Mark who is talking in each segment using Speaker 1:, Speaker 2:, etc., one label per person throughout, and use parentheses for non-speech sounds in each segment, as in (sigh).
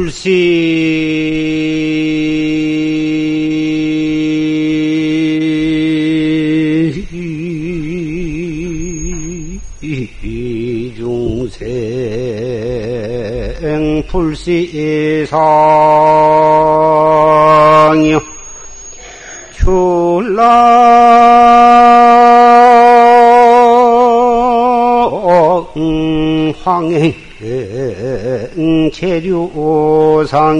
Speaker 1: 불시 중생 불시상 황행 체류상이로 구나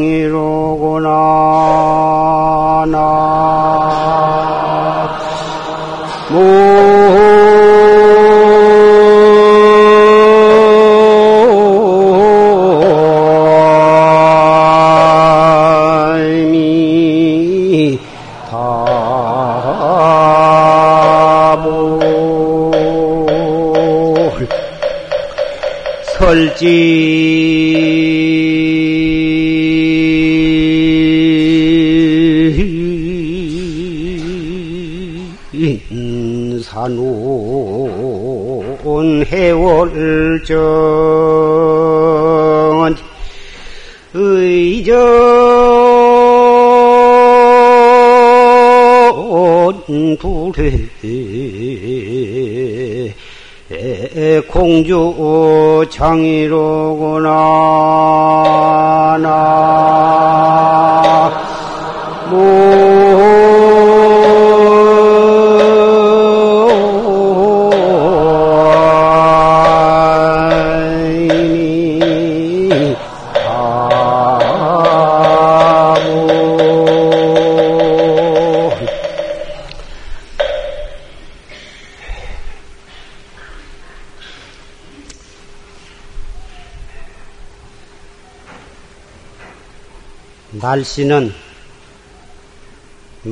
Speaker 1: 날씨는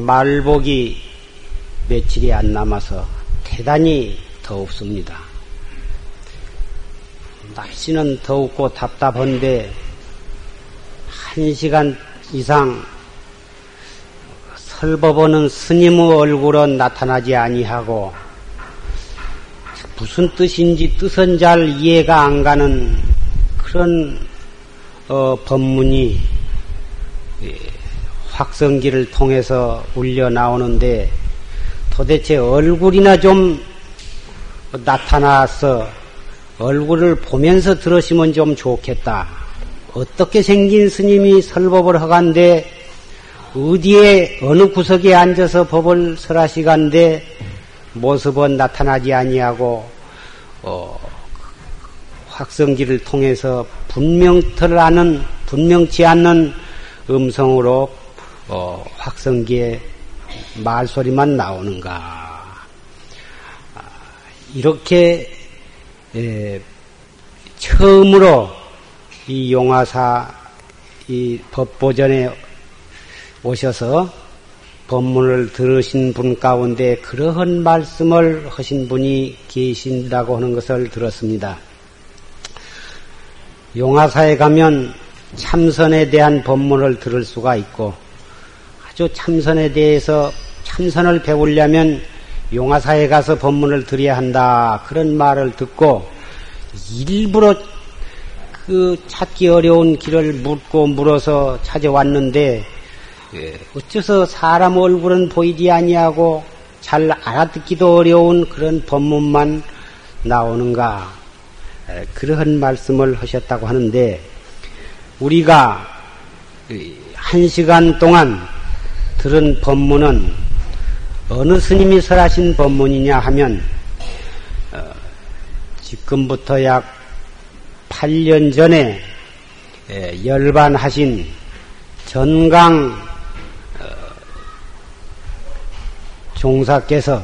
Speaker 1: 말복이 며칠이 안 남아서 대단히 더웁습니다. 날씨는 더웠고 답답한데 한 시간 이상 설법하는 스님의 얼굴은 나타나지 아니하고 무슨 뜻인지 뜻은 잘 이해가 안 가는 그런 어, 법문이 예, 확성기를 통해서 울려 나오는데 도대체 얼굴이나 좀 나타나서 얼굴을 보면서 들으시면 좀 좋겠다. 어떻게 생긴 스님이 설법을 하간데 어디에 어느 구석에 앉아서 법을 설하시간데 모습은 나타나지 아니하고 어, 확성기를 통해서 분명털하는 분명치 않는 음성으로 어, 확성기에 말소리만 나오는가. 아, 이렇게 에, 처음으로 이 용화사 이 법보전에 오셔서 법문을 들으신 분 가운데 그러한 말씀을 하신 분이 계신다고 하는 것을 들었습니다. 용화사에 가면 참선에 대한 법문을 들을 수가 있고 아주 참선에 대해서 참선을 배우려면 용화사에 가서 법문을 들어야 한다. 그런 말을 듣고 일부러 그 찾기 어려운 길을 묻고 물어서 찾아왔는데 예, 어째서 사람 얼굴은 보이지 아니하고 잘 알아듣기도 어려운 그런 법문만 나오는가. 그러한 말씀을 하셨다고 하는데 우리가 한 시간 동안 들은 법문은 어느 스님이 설하신 법문이냐 하면 어, 지금부터 약 8년 전에 열반하신 전강 어, 종사께서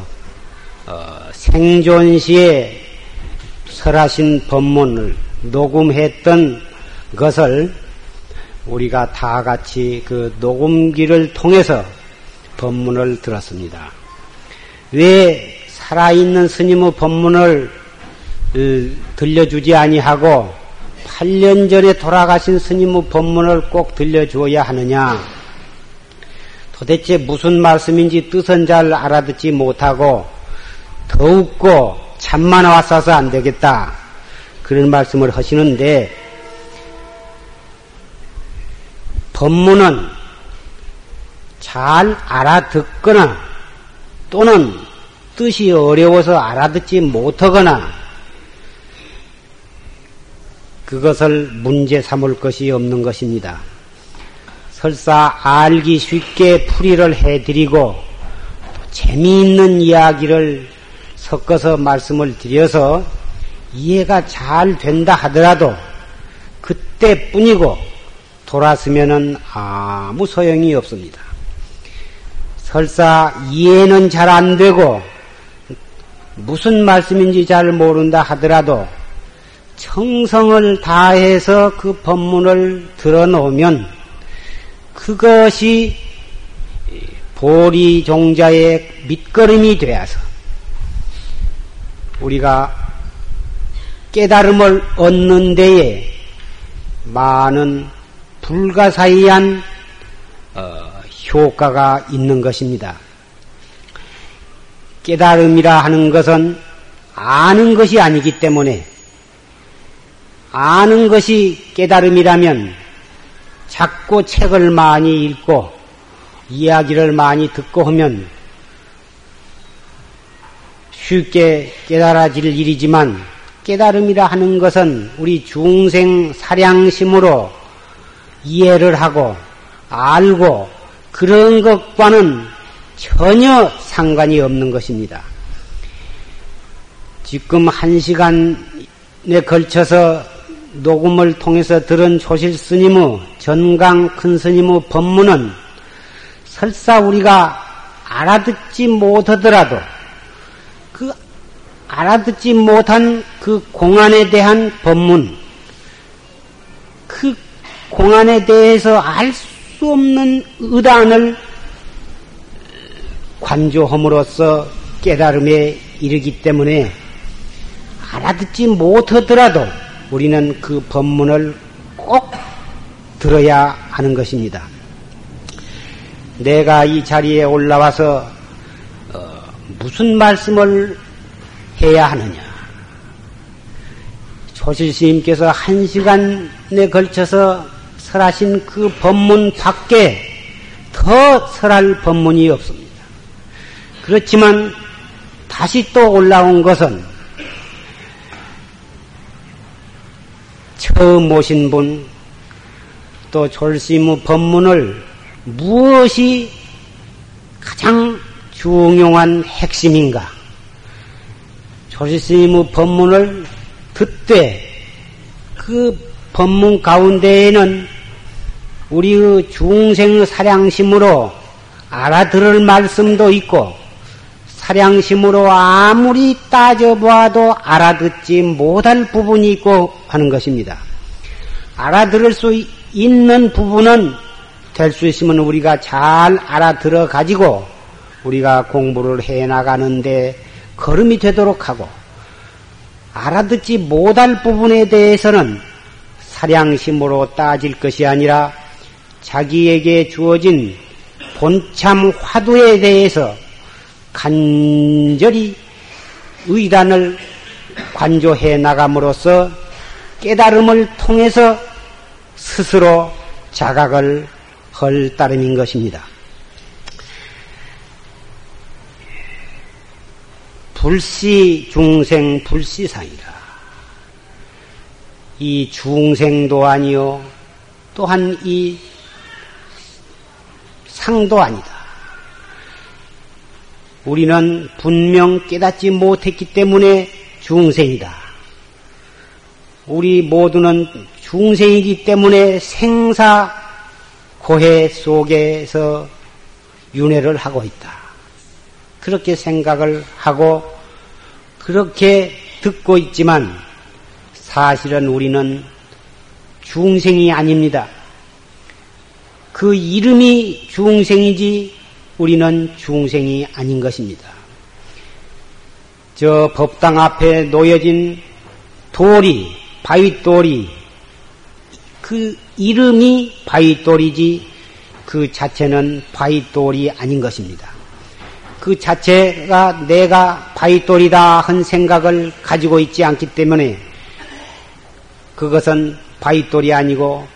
Speaker 1: 어, 생존 시에 설하신 법문을 녹음했던 것을 우리가 다 같이 그 녹음기를 통해서 법문을 들었습니다. 왜 살아있는 스님의 법문을 어, 들려주지 아니하고 8년 전에 돌아가신 스님의 법문을 꼭 들려주어야 하느냐? 도대체 무슨 말씀인지 뜻은 잘 알아듣지 못하고 더욱고 잠만 왔어서 안 되겠다. 그런 말씀을 하시는데 법문은 잘 알아듣거나 또는 뜻이 어려워서 알아듣지 못하거나 그것을 문제 삼을 것이 없는 것입니다. 설사 알기 쉽게 풀이를 해드리고 재미있는 이야기를 섞어서 말씀을 드려서 이해가 잘 된다 하더라도 그때뿐이고 돌았으면 아무 소용이 없습니다. 설사 이해는 잘 안 되고 무슨 말씀인지 잘 모른다 하더라도 청성을 다해서 그 법문을 들어놓으면 그것이 보리 종자의 밑거름이 되어서 우리가 깨달음을 얻는 데에 많은 불가사의한 어, 효과가 있는 것입니다. 깨달음이라 하는 것은 아는 것이 아니기 때문에 아는 것이 깨달음이라면 자꾸 책을 많이 읽고 이야기를 많이 듣고 하면 쉽게 깨달아질 일이지만 깨달음이라 하는 것은 우리 중생 사량심으로 이해를 하고 알고 그런 것과는 전혀 상관이 없는 것입니다. 지금 한 시간에 걸쳐서 녹음을 통해서 들은 조실 스님의 전강 큰 스님의 법문은 설사 우리가 알아듣지 못하더라도 그 알아듣지 못한 그 공안에 대한 법문, 그 공안에 대해서 알 수 없는 의단을 관조함으로써 깨달음에 이르기 때문에 알아듣지 못하더라도 우리는 그 법문을 꼭 들어야 하는 것입니다. 내가 이 자리에 올라와서 어, 무슨 말씀을 해야 하느냐? 조실스님께서 한 시간에 걸쳐서 설하신 그 법문 밖에 더 설할 법문이 없습니다. 그렇지만 다시 또 올라온 것은 처음 오신 분, 또 졸심의 법문을 무엇이 가장 중요한 핵심인가? 조실스님의 법문을 듣되 그 법문 가운데에는 우리의 중생 사량심으로 알아들을 말씀도 있고 사량심으로 아무리 따져봐도 알아듣지 못할 부분이 있고 하는 것입니다. 알아들을 수 있는 부분은 될 수 있으면 우리가 잘 알아들어 가지고 우리가 공부를 해 나가는데 걸음이 되도록 하고 알아듣지 못할 부분에 대해서는 사량심으로 따질 것이 아니라 자기에게 주어진 본참 화두에 대해서 간절히 의단을 관조해 나감으로써 깨달음을 통해서 스스로 자각을 헐 따름인 것입니다. 불시 중생 불시상이라. 이 중생도 아니요. 또한 이 상도 아니다. 우리는 분명 깨닫지 못했기 때문에 중생이다. 우리 모두는 중생이기 때문에 생사 고해 속에서 윤회를 하고 있다. 그렇게 생각을 하고 그렇게 듣고 있지만 사실은 우리는 중생이 아닙니다. 그 이름이 중생이지 우리는 중생이 아닌 것입니다. 저 법당 앞에 놓여진 돌이, 바위돌이, 그 이름이 바위돌이지 그 자체는 바위돌이 아닌 것입니다. 그 자체가 내가 바위돌이다 한 생각을 가지고 있지 않기 때문에 그것은 바위돌이 아니고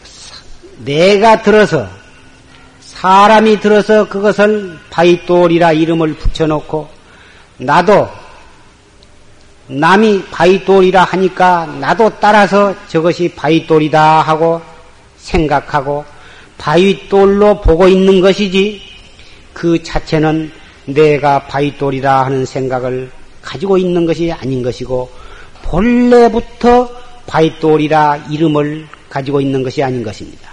Speaker 1: 내가 들어서 사람이 들어서 그것을 바이돌이라 이름을 붙여놓고 나도 남이 바이돌이라 하니까 나도 따라서 저것이 바이돌이다 하고 생각하고 바이돌로 보고 있는 것이지 그 자체는 내가 바이돌이다 하는 생각을 가지고 있는 것이 아닌 것이고 본래부터 바이돌이라 이름을 가지고 있는 것이 아닌 것입니다.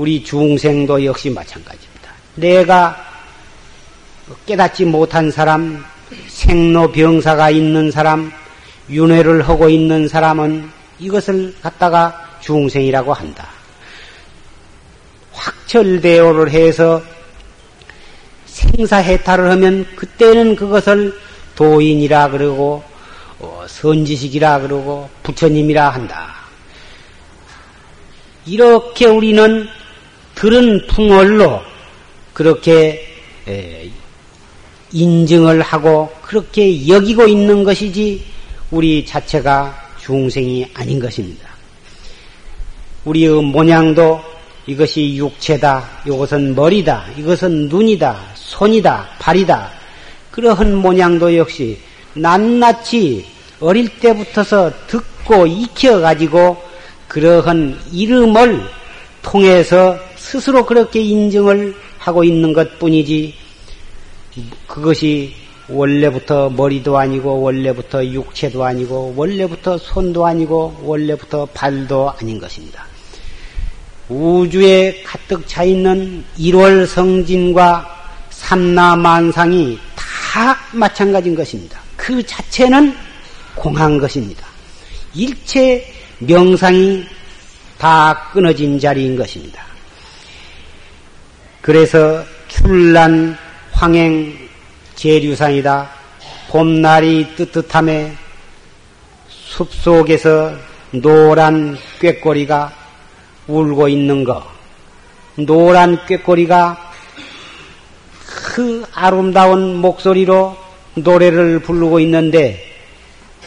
Speaker 1: 우리 중생도 역시 마찬가지입니다. 내가 깨닫지 못한 사람, 생로병사가 있는 사람, 윤회를 하고 있는 사람은 이것을 갖다가 중생이라고 한다. 확철대오를 해서 생사해탈을 하면 그때는 그것을 도인이라 그러고 어, 선지식이라 그러고 부처님이라 한다. 이렇게 우리는 들은 풍월로 그렇게 인증을 하고 그렇게 여기고 있는 것이지 우리 자체가 중생이 아닌 것입니다. 우리의 모양도 이것이 육체다, 이것은 머리다, 이것은 눈이다, 손이다, 발이다. 그러한 모양도 역시 낱낱이 어릴 때부터서 듣고 익혀가지고 그러한 이름을 통해서 스스로 그렇게 인정을 하고 있는 것 뿐이지 그것이 원래부터 머리도 아니고 원래부터 육체도 아니고 원래부터 손도 아니고 원래부터 발도 아닌 것입니다. 우주에 가득 차 있는 일월 성진과 삼라만상이 다 마찬가지인 것입니다. 그 자체는 공한 것입니다. 일체 명상이 다 끊어진 자리인 것입니다. 그래서 출란 황행 재류상이다. 봄날이 뜨뜻함에 숲속에서 노란 꾀꼬리가 울고 있는 거. 노란 꾀꼬리가 그 아름다운 목소리로 노래를 부르고 있는데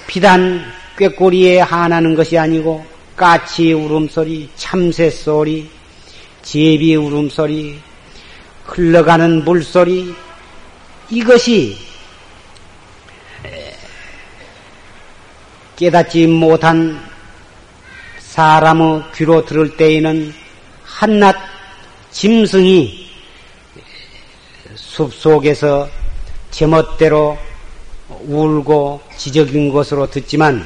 Speaker 1: 비단 꾀꼬리에 한하는 것이 아니고 까치 울음소리, 참새 소리, 제비 울음소리, 흘러가는 물소리 이것이 깨닫지 못한 사람의 귀로 들을 때에는 한낱 짐승이 숲속에서 제멋대로 울고 지적인 것으로 듣지만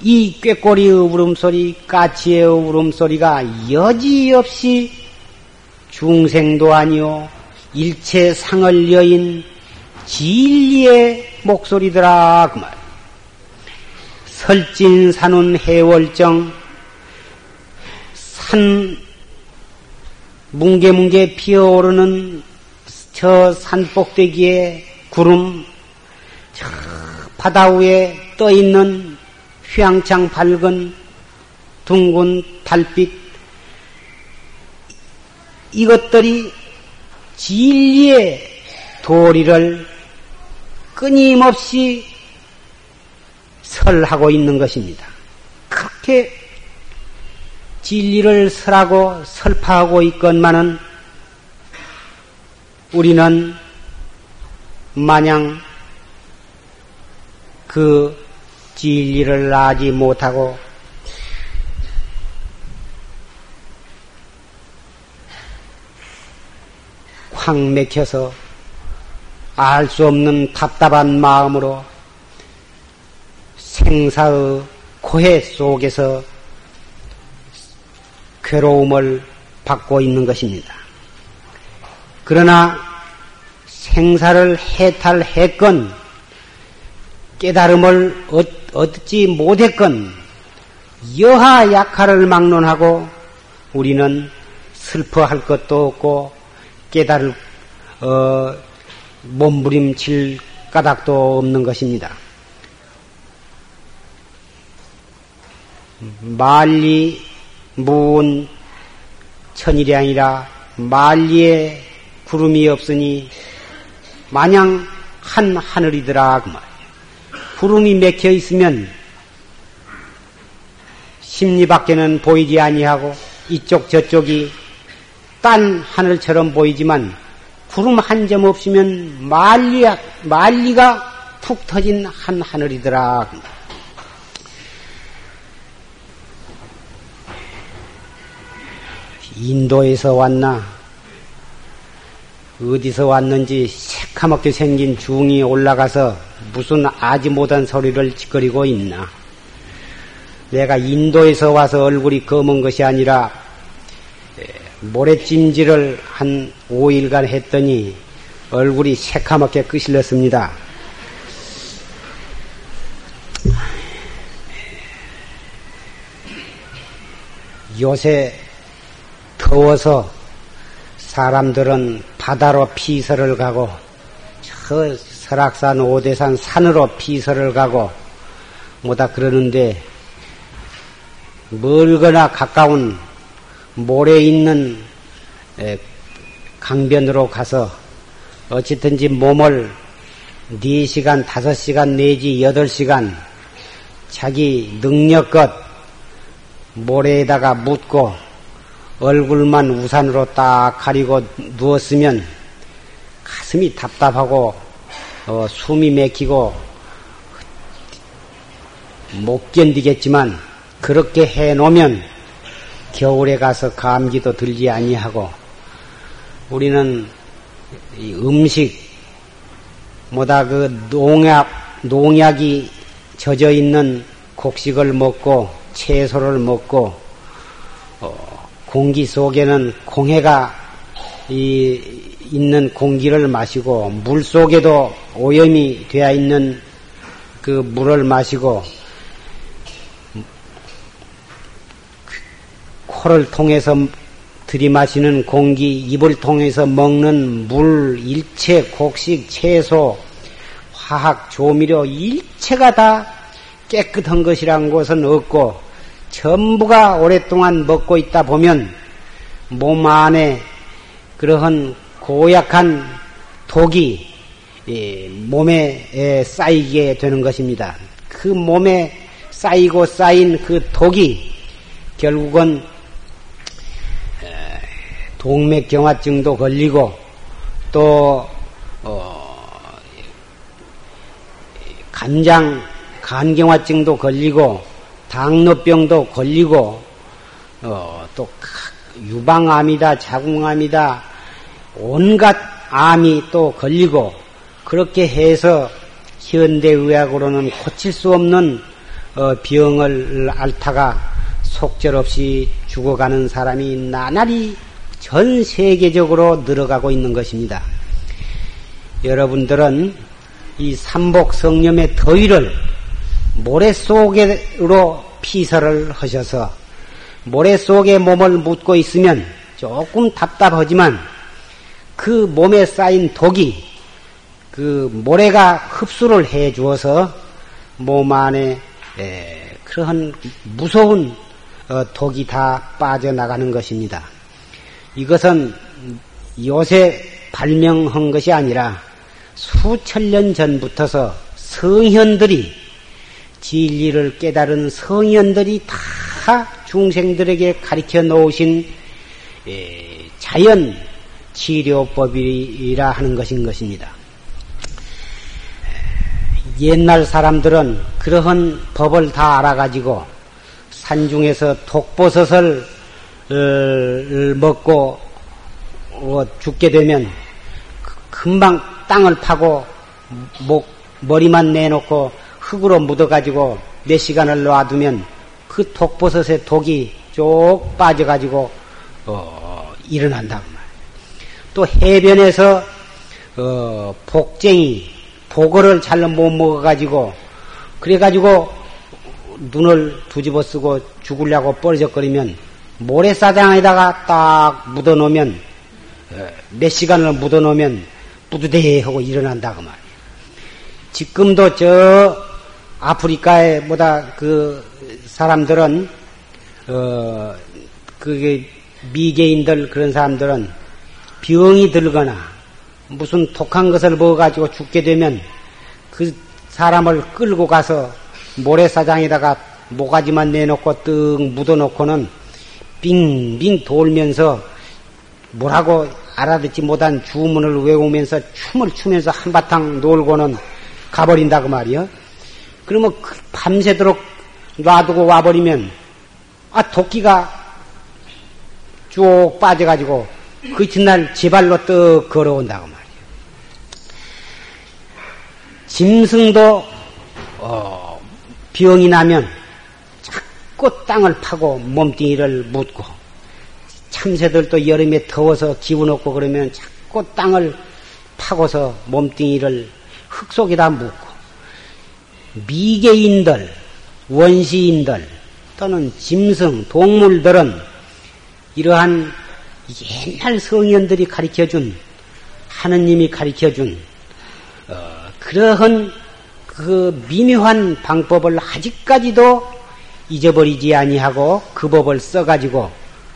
Speaker 1: 이 꾀꼬리의 울음소리, 까치의 울음소리가 여지없이 중생도 아니요 일체 상을 여인 진리의 목소리더라 그 말. 설진산운 해월정 산 뭉게뭉게 피어오르는 저 산꼭대기에 구름 저 바다 위에 떠 있는 휘황창 밝은 둥근 달빛 이것들이 진리의 도리를 끊임없이 설하고 있는 것입니다. 그렇게 진리를 설하고 설파하고 있건만은 우리는 마냥 그 진리를 아지 못하고 확 맥혀서 알 수 없는 답답한 마음으로 생사의 고해 속에서 괴로움을 받고 있는 것입니다. 그러나 생사를 해탈했건 깨달음을 얻지 못했건 여하 약화를 막론하고 우리는 슬퍼할 것도 없고 깨달을 어, 몸부림칠 까닭도 없는 것입니다. 말리 무은 천일이 아니라 만리에 구름이 없으니 마냥 한 하늘이더라 그 말이에요. 구름이 맥혀 있으면 심리 밖에는 보이지 아니하고 이쪽 저쪽이 딴 하늘처럼 보이지만 구름 한 점 없으면 만리, 만리가 푹 터진 한 하늘이더라. 인도에서 왔나? 어디서 왔는지 새카맣게 생긴 중이 올라가서 무슨 아지 못한 소리를 짓거리고 있나? 내가 인도에서 와서 얼굴이 검은 것이 아니라 모래찜질을 한 5일간 했더니 얼굴이 새카맣게 끄실렸습니다. 요새 더워서 사람들은 바다로 피서를 가고 저 설악산 오대산 산으로 피서를 가고 뭐다 그러는데 멀거나 가까운 모래 있는 강변으로 가서 어찌든지 몸을 4시간, 5시간 내지 8시간 자기 능력껏 모래에다가 묻고 얼굴만 우산으로 딱 가리고 누웠으면 가슴이 답답하고 어, 숨이 맥히고 못 견디겠지만 그렇게 해 놓으면 겨울에 가서 감기도 들지 아니하고 우리는 음식 뭐다 그 농약 농약이 젖어 있는 곡식을 먹고 채소를 먹고 어, 공기 속에는 공해가 이, 있는 공기를 마시고 물 속에도 오염이 되어 있는 그 물을 마시고 코를 통해서 들이마시는 공기, 입을 통해서 먹는 물, 일체 곡식, 채소, 화학, 조미료, 일체가 다 깨끗한 것이란 것은 없고, 전부가 오랫동안 먹고 있다 보면 몸 안에 그러한 고약한 독이 몸에 쌓이게 되는 것입니다. 그 몸에 쌓이고 쌓인 그 독이 결국은 동맥경화증도 걸리고 또 어, 간장 간경화증도 걸리고 당뇨병도 걸리고 어, 또 유방암이다 자궁암이다 온갖 암이 또 걸리고 그렇게 해서 현대의학으로는 고칠 수 없는 어, 병을 앓다가 속절없이 죽어가는 사람이 나날이 전 세계적으로 늘어가고 있는 것입니다. 여러분들은 이 삼복 성념의 더위를 모래 속으로 피서를 하셔서 모래 속에 몸을 묻고 있으면 조금 답답하지만 그 몸에 쌓인 독이 그 모래가 흡수를 해 주어서 몸 안에 그러한 무서운 어, 독이 다 빠져나가는 것입니다. 이것은 요새 발명한 것이 아니라 수천 년 전부터서 성현들이 진리를 깨달은 성현들이 다 중생들에게 가르쳐 놓으신 자연 치료법이라 하는 것인 것입니다. 옛날 사람들은 그러한 법을 다 알아가지고 산중에서 독버섯을 먹고 어, 죽게 되면 금방 땅을 파고 목 머리만 내놓고 흙으로 묻어가지고 몇 시간을 놔두면 그 독버섯의 독이 쭉 빠져가지고 어, 일어난다고 말. 또 해변에서 어, 복쟁이 보거를 잘못 먹어가지고 그래가지고 눈을 두집어 쓰고 죽으려고 뻘적거리면 모래사장에다가 딱 묻어놓으면 어, 몇 시간을 묻어놓으면 뿌듯해하고 일어난다 그 말. 지금도 저 아프리카에 보다 그 사람들은 어 그게 미개인들 그런 사람들은 병이 들거나 무슨 독한 것을 먹어가지고 죽게 되면 그 사람을 끌고 가서 모래사장에다가 모가지만 내놓고 뜩 묻어놓고는 빙빙 돌면서 뭐라고 알아듣지 못한 주문을 외우면서 춤을 추면서 한바탕 놀고는 가버린다고 말이요. 그러면 그 밤새도록 놔두고 와버리면 아 도끼가 쭉 빠져가지고 그 이튿날 제발로 떡 걸어온다고 말이에요. 짐승도 어, 병이 나면 자꾸 땅을 파고 몸뚱이를 묻고 참새들도 여름에 더워서 기운 없고 그러면 자꾸 땅을 파고서 몸뚱이를 흙 속에다 묻고 미개인들, 원시인들 또는 짐승, 동물들은 이러한 옛날 성현들이 가르쳐준 하느님이 가르쳐준 어, 그러한 그 미묘한 방법을 아직까지도 잊어버리지 아니하고 그 법을 써가지고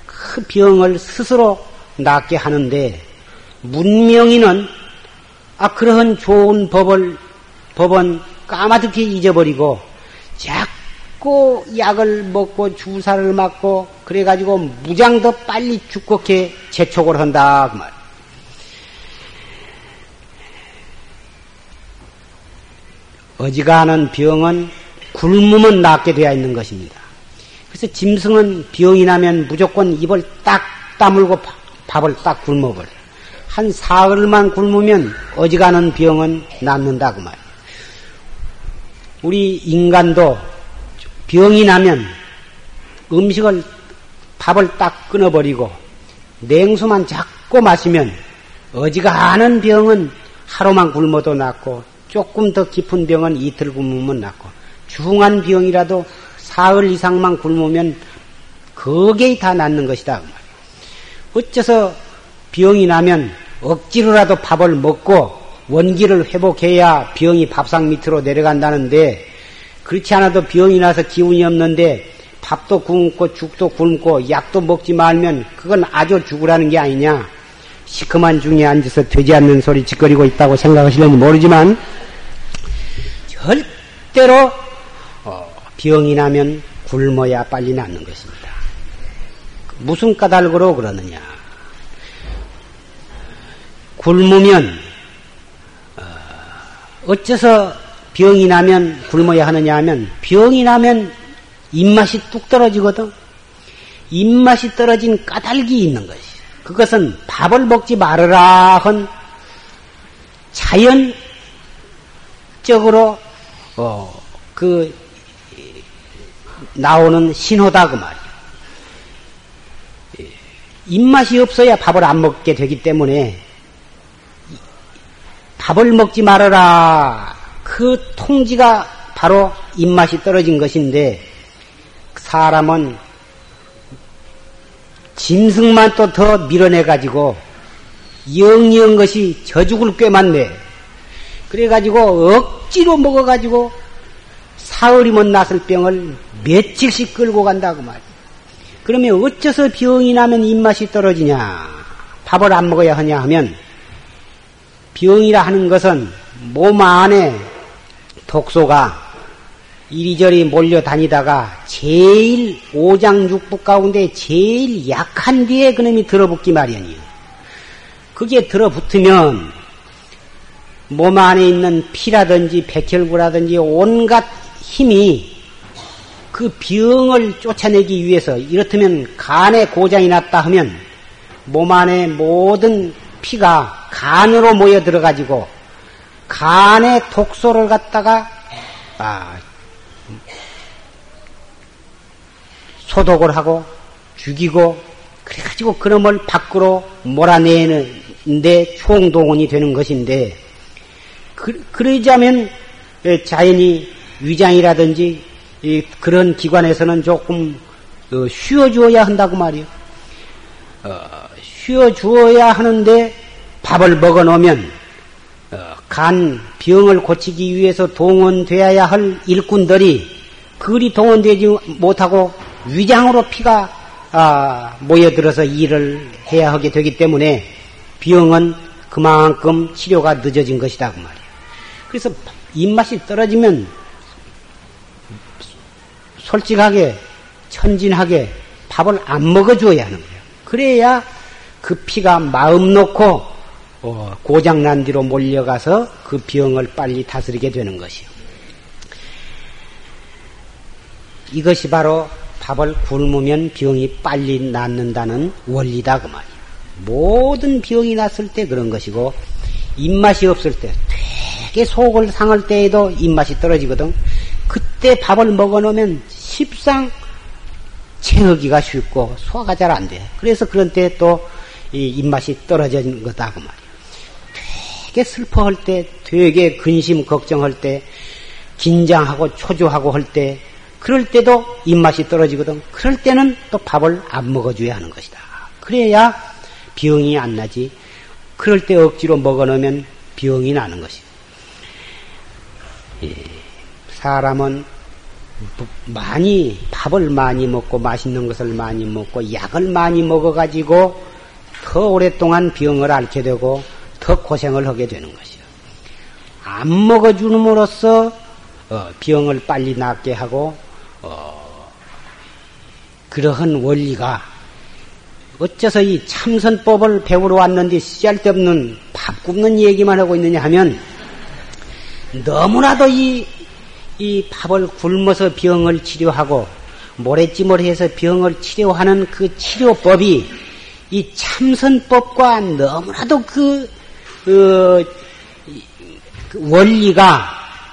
Speaker 1: 그 병을 스스로 낫게 하는데 문명인은 아 그러한 좋은 법을 법은 까마득히 잊어버리고 자꾸 약을 먹고 주사를 맞고 그래가지고 무장 더 빨리 죽겠게 재촉을 한다 그 말. 어지간한 병은 굶으면 낫게 되어 있는 것입니다. 그래서 짐승은 병이 나면 무조건 입을 딱 다물고 밥을 딱 굶어버려. 한 사흘만 굶으면 어지간한 병은 낫는다 그 말이에요. 우리 인간도 병이 나면 음식을 밥을 딱 끊어버리고 냉수만 자꾸 마시면 어지간한 병은 하루만 굶어도 낫고 조금 더 깊은 병은 이틀 굶으면 낫고 중한 병이라도 사흘 이상만 굶으면 거기에 다 낫는 것이다. 어째서 병이 나면 억지로라도 밥을 먹고 원기를 회복해야 병이 밥상 밑으로 내려간다는데 그렇지 않아도 병이 나서 기운이 없는데 밥도 굶고 죽도 굶고 약도 먹지 말면 그건 아주 죽으라는 게 아니냐. 시커먼 중에 앉아서 되지 않는 소리 짓거리고 있다고 생각하시는지 모르지만 절대로 어, 병이 나면 굶어야 빨리 낫는 것입니다. 무슨 까닭으로 그러느냐? 굶으면 어, 어째서 병이 나면 굶어야 하느냐 하면 병이 나면 입맛이 뚝 떨어지거든. 입맛이 떨어진 까닭이 있는 것이. 그것은 밥을 먹지 말아라 한 자연적으로 어, 그 나오는 신호다 그 말이야. 입맛이 없어야 밥을 안 먹게 되기 때문에 밥을 먹지 말아라. 그 통지가 바로 입맛이 떨어진 것인데 사람은 짐승만 또 더 밀어내 가지고 영영 것이 저 죽을 꽤 많네. 그래 가지고 억지로 먹어 가지고 사흘이면 났을 병을 며칠씩 끌고 간다고 말이야. 그러면 어째서 병이 나면 입맛이 떨어지냐? 밥을 안 먹어야 하냐 하면 병이라 하는 것은 몸 안에 독소가 이리저리 몰려다니다가 제일 오장육부 가운데 제일 약한 뒤에 그놈이 들어붙기 마련이요. 그게 들어붙으면 몸 안에 있는 피라든지 백혈구라든지 온갖 힘이 그 병을 쫓아내기 위해서 이렇다면 간에 고장이 났다 하면 몸 안에 모든 피가 간으로 모여 들어가지고 간의 독소를 갖다가 아, 소독을 하고 죽이고 그래가지고 그놈을 밖으로 몰아내는데 총동원이 되는 것인데 그, 그러자면 자연히 위장이라든지 그런 기관에서는 조금 어, 쉬어주어야 한다고 말이요. 어, 쉬어주어야 하는데 밥을 먹어 놓으면 어, 간 병을 고치기 위해서 동원되어야 할 일꾼들이 그리 동원되지 못하고 위장으로 피가 아, 모여들어서 일을 해야 하게 되기 때문에 병은 그만큼 치료가 늦어진 것이다 그 말이에요. 그래서 입맛이 떨어지면 솔직하게 천진하게 밥을 안 먹어줘야 하는 거예요. 그래야 그 피가 마음 놓고 어, 고장난 뒤로 몰려가서 그 병을 빨리 다스리게 되는 것이요. 이것이 바로 밥을 굶으면 병이 빨리 낫는다는 원리다 그 말이야. 모든 병이 났을 때 그런 것이고 입맛이 없을 때 되게 속을 상할 때에도 입맛이 떨어지거든. 그때 밥을 먹어놓으면 십상 체하기가 쉽고 소화가 잘 안 돼. 그래서 그런 때또 입맛이 떨어지는 거다 그 말이야. 되게 슬퍼할 때, 되게 근심 걱정할 때, 긴장하고 초조하고 할 때, 그럴 때도 입맛이 떨어지거든. 그럴 때는 또 밥을 안 먹어줘야 하는 것이다. 그래야 병이 안 나지. 그럴 때 억지로 먹어놓으면 병이 나는 것이다. 예, 사람은 많이 밥을 많이 먹고 맛있는 것을 많이 먹고 약을 많이 먹어가지고 더 오랫동안 병을 앓게 되고 더 고생을 하게 되는 것이요. 안 먹어주는으로써 어, 병을 빨리 낫게 하고 어, 그러한 원리가 어째서 이 참선법을 배우러 왔는데 쓸데없는 밥 굽는 얘기만 하고 있느냐 하면 너무나도 이, 이 밥을 굶어서 병을 치료하고 모래찜을 해서 병을 치료하는 그 치료법이 이 참선법과 너무나도 그, 어, 그 원리가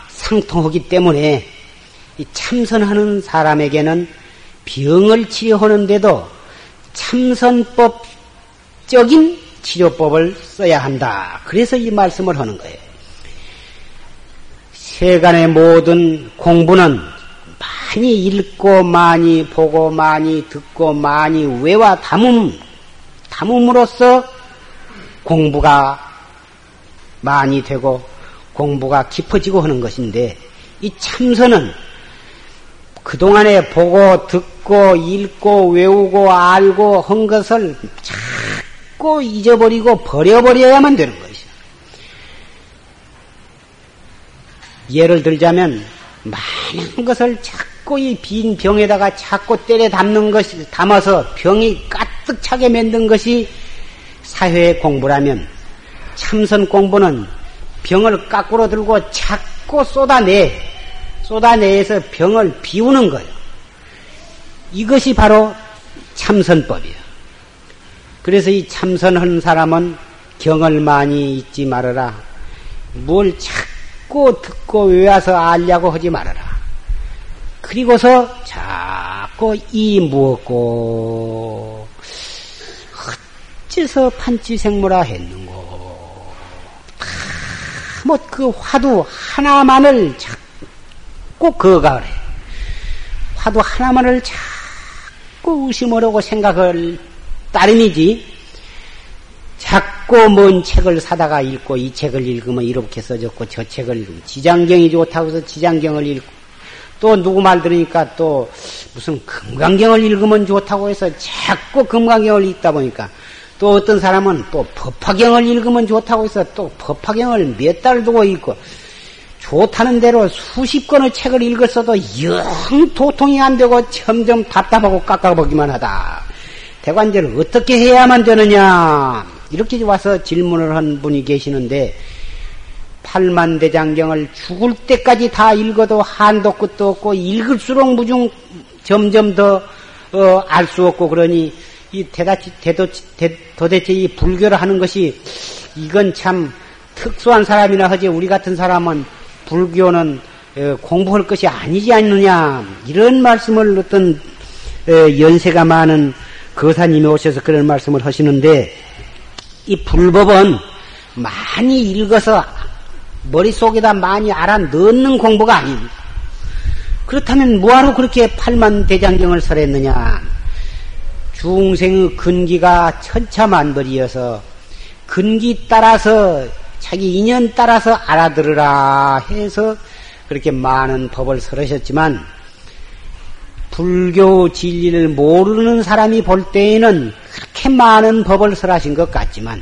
Speaker 1: 상통하기 때문에 이 참선하는 사람에게는 병을 치료하는데도 참선법적인 치료법을 써야 한다. 그래서 이 말씀을 하는 거예요. 세간의 모든 공부는 많이 읽고 많이 보고 많이 듣고 많이 외와 담음, 담음으로써 공부가 많이 되고 공부가 깊어지고 하는 것인데 이 참선은 그동안에 보고 듣고 읽고 외우고 알고 한 것을 자꾸 잊어버리고 버려버려야만 되는 것이요. 예를 들자면 많은 것을 자꾸 이 빈 병에다가 자꾸 때려 담는 것이 담아서 병이 가득 차게 만든 것이 사회 공부라면 참선 공부는 병을 까꾸로 들고 자꾸 쏟아내 쏟아내서 병을 비우는 거예요. 이것이 바로 참선법이에요. 그래서 이 참선하는 사람은 경을 많이 잊지 말아라. 뭘 자꾸 듣고 외워서 알려고 하지 말아라. 그리고서 자꾸 이 무엇고 어째서 판치생모라 했는고 뭐그 화두 하나만을 자꾸 꼭 그거가 그래. 화두 하나만을 자꾸 의심하려고 생각을 따름이지. 자꾸 뭔 책을 사다가 읽고 이 책을 읽으면 이렇게 써졌고 저 책을 읽으면 지장경이 좋다고 해서 지장경을 읽고 또 누구 말 들으니까 또 무슨 금강경을 읽으면 좋다고 해서 자꾸 금강경을 읽다 보니까 또 어떤 사람은 또 법화경을 읽으면 좋다고 해서 또 법화경을 몇 달 두고 읽고 좋다는 대로 수십 권의 책을 읽었어도 영 도통이 안 되고 점점 답답하고 깎아보기만 하다. 대관절을 어떻게 해야만 되느냐? 이렇게 와서 질문을 한 분이 계시는데, 팔만 대장경을 죽을 때까지 다 읽어도 한도 끝도 없고, 읽을수록 무중 점점 더, 어, 알수 없고, 그러니, 이 대다치, 대도, 대, 도대체 이 불교를 하는 것이, 이건 참 특수한 사람이나 하지, 우리 같은 사람은 불교는 어, 공부할 것이 아니지 않느냐. 이런 말씀을 어떤 어, 연세가 많은 거사님이 오셔서 그런 말씀을 하시는데 이 불법은 많이 읽어서 머릿속에다 많이 알아 넣는 공부가 아닙니다. 그렇다면 뭐하러 그렇게 팔만 대장경을 설했느냐? 중생의 근기가 천차만별이어서 근기 따라서 자기 인연 따라서 알아들으라 해서 그렇게 많은 법을 설하셨지만 불교 진리를 모르는 사람이 볼 때에는 그렇게 많은 법을 설하신 것 같지만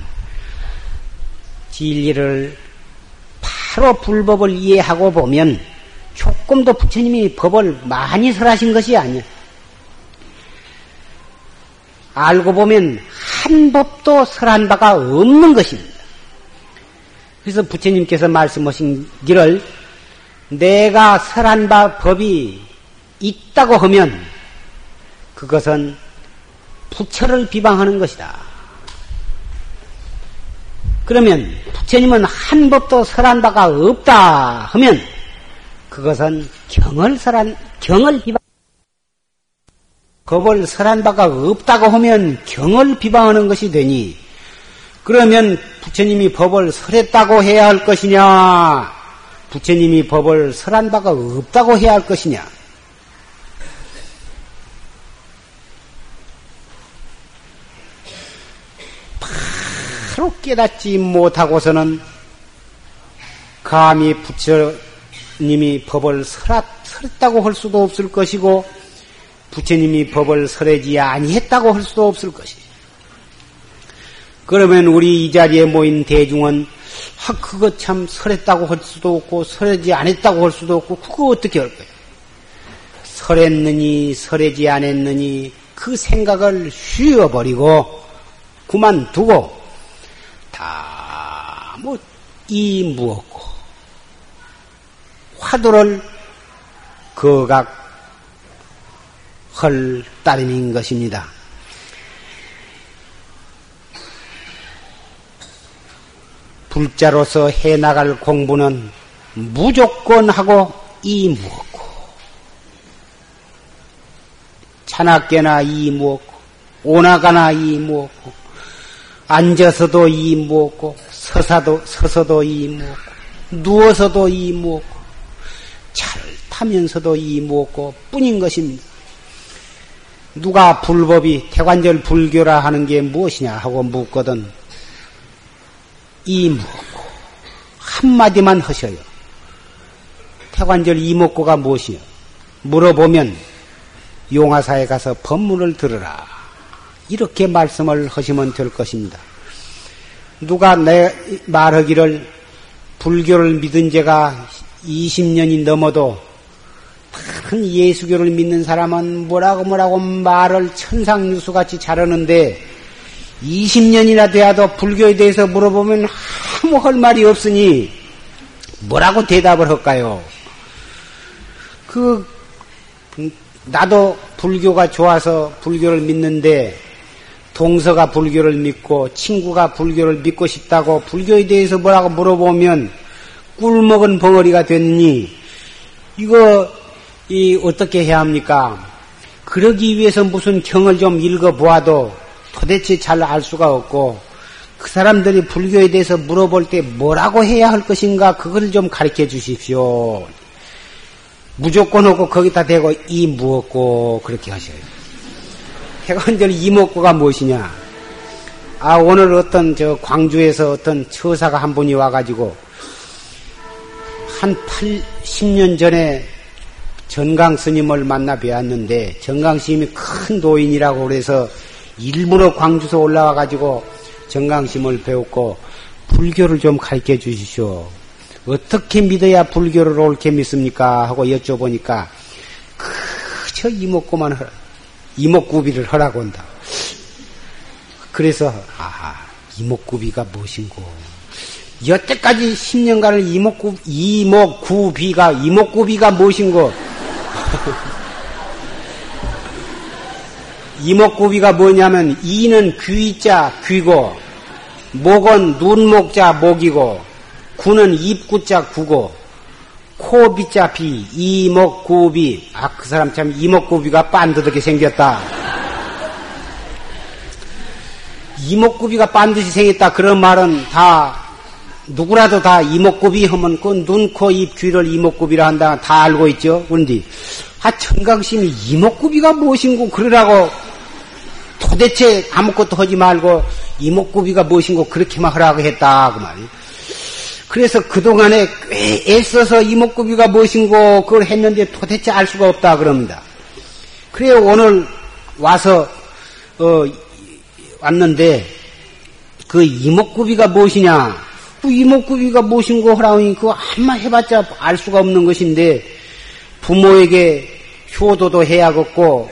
Speaker 1: 진리를 바로 불법을 이해하고 보면 조금도 부처님이 법을 많이 설하신 것이 아니야. 알고 보면 한 법도 설한 바가 없는 것입니다. 그래서 부처님께서 말씀하신 길을 내가 설한 바 법이 있다고 하면 그것은 부처를 비방하는 것이다. 그러면 부처님은 한 법도 설한 바가 없다 하면 그것은 경을 설한 경을 비방 법을 설한 바가 없다고 하면 경을 비방하는 것이 되니 그러면 부처님이 법을 설했다고 해야 할 것이냐 부처님이 법을 설한 바가 없다고 해야 할 것이냐 바로 깨닫지 못하고서는 감히 부처님이 법을 설했, 설했다고 할 수도 없을 것이고 부처님이 법을 설하지 아니했다고 할 수도 없을 것이. 그러면 우리 이 자리에 모인 대중은 아, 그거 참 설했다고 할 수도 없고 설하지 않았다고 할 수도 없고 그거 어떻게 할 거예요? 설했느니 설하지 않았느니 그 생각을 쉬어버리고 그만두고 다뭐이 무었고? 화두를 거각 헐 따름인 것입니다. 불자로서 해나갈 공부는 무조건 하고 이 무었고? 차나깨나 이 무었고 오나가나 이 무었고 앉아서도 이무었고 서사도 서서도 이무었고 누워서도 이무었고 차를 타면서도 이무었고 뿐인 것입니다. 누가 불법이 태관절 불교라 하는 게 무엇이냐 하고 묻거든 이무고 한마디만 하셔요. 태관절 이목고가 무엇이요? 물어보면 용화사에 가서 법문을 들으라. 이렇게 말씀을 하시면 될 것입니다. 누가 내 말하기를 불교를 믿은 지가 20년이 넘어도 큰 예수교를 믿는 사람은 뭐라고 뭐라고 말을 천상유수같이 잘하는데 20년이나 돼야도 불교에 대해서 물어보면 아무 할 말이 없으니 뭐라고 대답을 할까요? 그 나도 불교가 좋아서 불교를 믿는데 동서가 불교를 믿고 친구가 불교를 믿고 싶다고 불교에 대해서 뭐라고 물어보면 꿀 먹은 벙어리가 됐니? 이거 이 어떻게 해야 합니까? 그러기 위해서 무슨 경을 좀 읽어 보아도 도대체 잘 알 수가 없고 그 사람들이 불교에 대해서 물어볼 때 뭐라고 해야 할 것인가 그걸 좀 가르쳐 주십시오. 무조건 없고 거기다 대고 이 무엇고 그렇게 하셔요. 해관절 이목고가 무엇이냐? 아 오늘 어떤 저 광주에서 어떤 처사가 한 분이 와가지고 한 8, 10년 전에 전강 스님을 만나 뵈었는데 전강 스님이 큰 도인이라고 그래서 일부러 광주서 올라와 가지고 전강 스님을 배웠고 불교를 좀 가르쳐 주시오. 어떻게 믿어야 불교를 옳게 믿습니까? 하고 여쭤보니까 그저 이목구만 하라. 이목구비를 하라고 한다. 그래서 아 이목구비가 무엇인고. 여태까지 10년간을 이목구 이목구비가 이목구비가 무엇인고. (laughs) 이목구비가 뭐냐면 이는 귀자 귀고 목은 눈목자 목이고 구는 입구자 구고 코비자 비 이목구비. 아 그 사람 참 이목구비가 빤듯하게 생겼다. 이목구비가 반드시 생겼다. 그런 말은 다 누구라도 다 이목구비 하면 그 눈, 코, 입, 귀를 이목구비라 한다. 다 알고 있죠. 그런데 아 청강심이 이목구비가 무엇인고 그러라고 도대체 아무것도 하지 말고 이목구비가 무엇인고 그렇게만 하라고 했다. 그 말이. 그래서 그동안에 꽤 애써서 이목구비가 무엇인고 그걸 했는데 도대체 알 수가 없다 그럽니다. 그래 오늘 와서 어, 왔는데 그 이목구비가 무엇이냐 그 이목구비가 무엇인고 하라니 그거 한마 해봤자 알 수가 없는 것인데 부모에게 효도도 해야겠고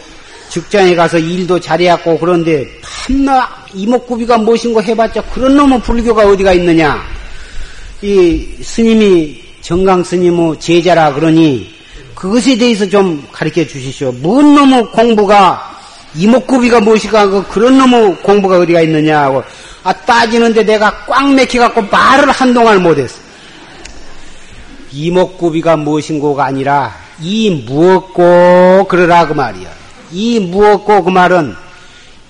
Speaker 1: 직장에 가서 일도 잘해야겠고 그런데 판나 이목구비가 무엇인고 해봤자 그런 놈의 불교가 어디가 있느냐 이 스님이 정강 스님의 제자라 그러니 그것에 대해서 좀 가르쳐 주시오. 뭔 놈의 공부가 이목구비가 무엇이가 그 그런 놈의 공부가 어디가 있느냐 하고 아 따지는데 내가 꽉 맥혀갖고 말을 한동안 못했어. 이목구비가 무엇인고가 아니라 이 무엇고 그러라 그 말이야. 이 무엇고 그 말은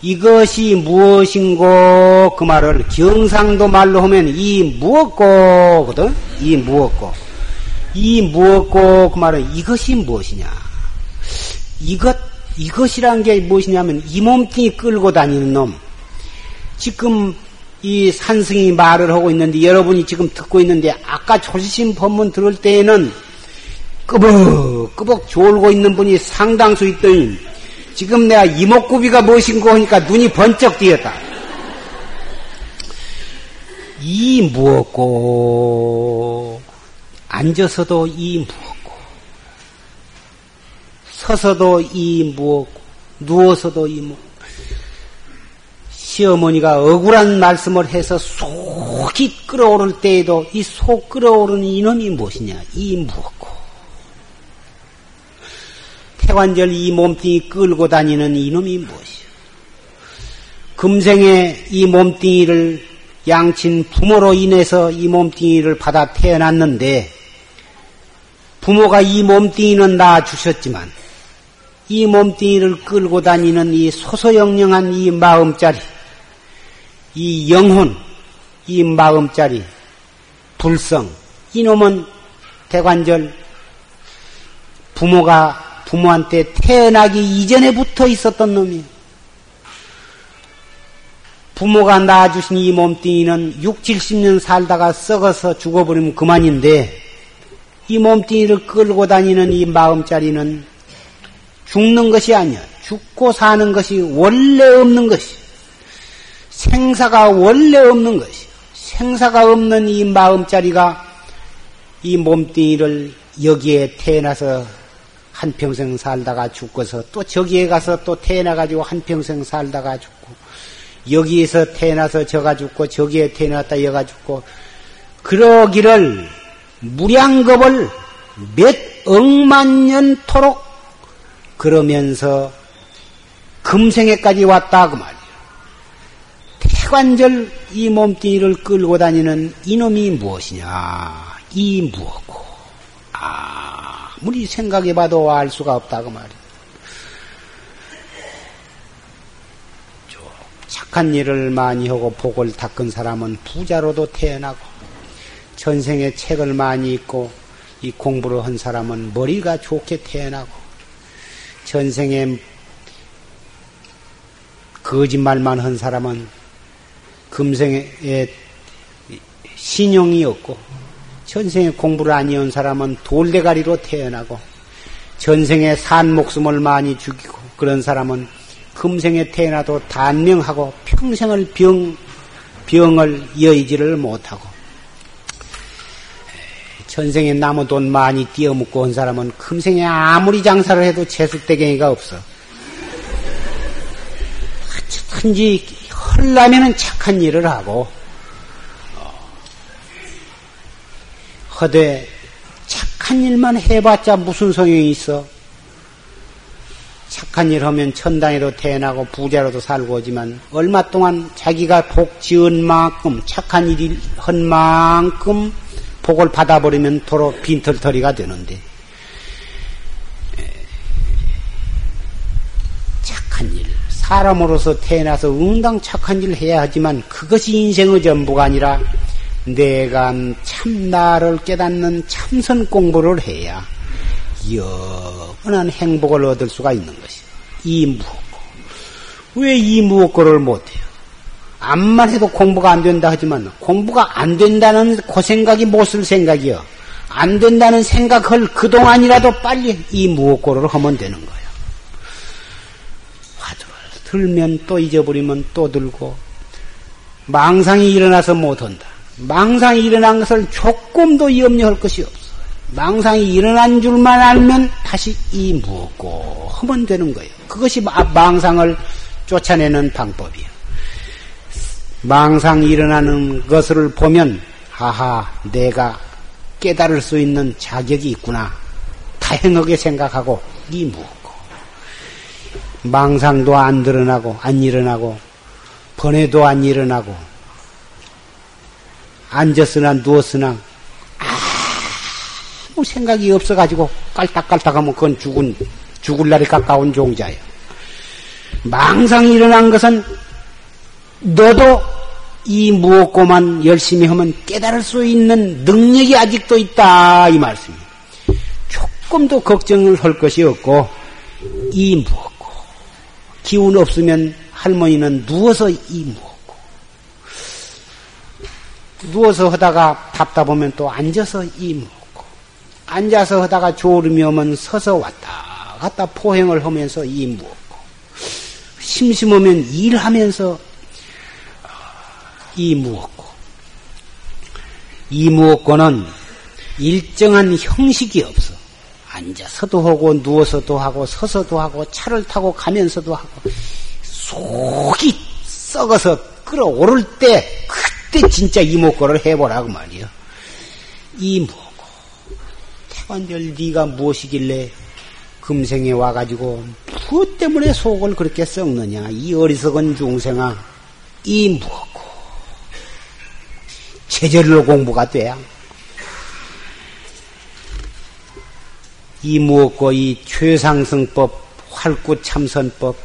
Speaker 1: 이것이 무엇인고 그 말을 경상도 말로 하면 이 무엇고거든. 이 무엇고. 이 무엇고 그 말은 이것이 무엇이냐. 이것 이것이란 게 무엇이냐면 이 몸뚱이 끌고 다니는 놈. 지금 이 산승이 말을 하고 있는데 여러분이 지금 듣고 있는데 아까 조지신 법문 들을 때에는 끄벅끄벅 졸고 있는 분이 상당수 있더니 지금 내가 이목구비가 무엇인고 하니까 눈이 번쩍 띄었다. 이 무엇고 앉아서도 이 무엇고 서서도 이 무엇고 누워서도 이 무엇고. 시어머니가 억울한 말씀을 해서 속이 끓어오를 때에도 이 속 끓어오르는 이놈이 무엇이냐? 이 무엇고 태관절 이 몸뚱이 끌고 다니는 이놈이 무엇이요? 금생에 이 몸뚱이를 양친 부모로 인해서 이 몸뚱이를 받아 태어났는데 부모가 이 몸뚱이는 낳아 주셨지만 이 몸뚱이를 끌고 다니는 이 소소영령한 이 마음짜리 이 영혼 이 마음짜리 불성 이놈은 대관절 부모가 부모한테 태어나기 이전에 붙어 있었던 놈이에요. 부모가 낳아주신 이 몸뚱이는 6, 70년 살다가 썩어서 죽어버리면 그만인데 이 몸뚱이를 끌고 다니는 이 마음자리는 죽는 것이 아니야. 죽고 사는 것이 원래 없는 것이. 생사가 원래 없는 것이. 생사가 없는 이 마음자리가 이 몸뚱이를 여기에 태어나서 한평생 살다가 죽고서 또 저기에 가서 또 태어나가지고 한평생 살다가 죽고 여기에서 태어나서 저가 죽고 저기에 태어났다 여가 죽고 그러기를 무량겁을 몇 억만 년토록 그러면서 금생에까지 왔다 그 말이야. 태관절 이 몸뚱이를 끌고 다니는 이놈이 무엇이냐? 이 무엇고? 아. 아무리 생각해봐도 알 수가 없다고 그 말이야. 착한 일을 많이 하고 복을 닦은 사람은 부자로도 태어나고 전생에 책을 많이 읽고 이 공부를 한 사람은 머리가 좋게 태어나고 전생에 거짓말만 한 사람은 금생에 신용이 없고 전생에 공부를 아니한 사람은 돌대가리로 태어나고 전생에 산 목숨을 많이 죽이고 그런 사람은 금생에 태어나도 단명하고 평생을 병, 병을 여의지를 못하고 전생에 나무 돈 많이 띄어먹고 온 사람은 금생에 아무리 장사를 해도 재수대갱이가 없어. 어쨌든지 헐라면은 착한 일을 하고 허되 착한 일만 해봤자 무슨 소용이 있어? 착한 일 하면 천당에도 태어나고 부자로도 살고 오지만 얼마 동안 자기가 복 지은 만큼 착한 일을 한 만큼 복을 받아버리면 도로 빈털터리가 되는데 착한 일 사람으로서 태어나서 응당 착한 일을 해야 하지만 그것이 인생의 전부가 아니라 내가 참 나를 깨닫는 참선 공부를 해야 영원한 행복을 얻을 수가 있는 것이 이 무엇고 왜 이 무엇고를 못해요? 암만 해도 공부가 안 된다 하지만 공부가 안 된다는 그 생각이 무엇을 생각이요? 안 된다는 생각을 그동안이라도 빨리 이 무엇고를 하면 되는 거예요. 화두를 들면 또 잊어버리면 또 들고 망상이 일어나서 못한다. 망상이 일어난 것을 조금도 염려할 것이 없어. 망상이 일어난 줄만 알면 다시 이 무엇고 하면 되는 거예요. 그것이 망상을 쫓아내는 방법이에요. 망상이 일어나는 것을 보면 하하 내가 깨달을 수 있는 자격이 있구나. 다행하게 생각하고 이 무엇고 망상도 안 드러나고 안 일어나고 번뇌도 안 일어나고 앉았으나 누웠으나 아무 생각이 없어가지고 깔딱깔딱하면 그건 죽은 죽을 날이 가까운 종자예요. 망상이 일어난 것은 너도 이 무엇고만 열심히 하면 깨달을 수 있는 능력이 아직도 있다 이 말씀이에요. 조금도 걱정을 할 것이 없고 이 무엇고 기운 없으면 할머니는 누워서 이 무엇고 누워서 하다가 답답하면 또 앉아서 이 무엇고 앉아서 하다가 졸음이 오면 서서 왔다 갔다 포행을 하면서 이 무엇고 심심하면 일하면서 이 무엇고 이 무엇고는 일정한 형식이 없어. 앉아서도 하고 누워서도 하고 서서도 하고 차를 타고 가면서도 하고 속이 썩어서 끌어오를 때 그때 진짜 이목구를 해보라고 말이야. 이무엇고 태관절 네가 무엇이길래 금생에 와가지고 무엇 때문에 속을 그렇게 썩느냐. 이 어리석은 중생아 이무엇고 체절로 공부가 돼야. 이 무엇고 이 최상승법, 활구 참선법,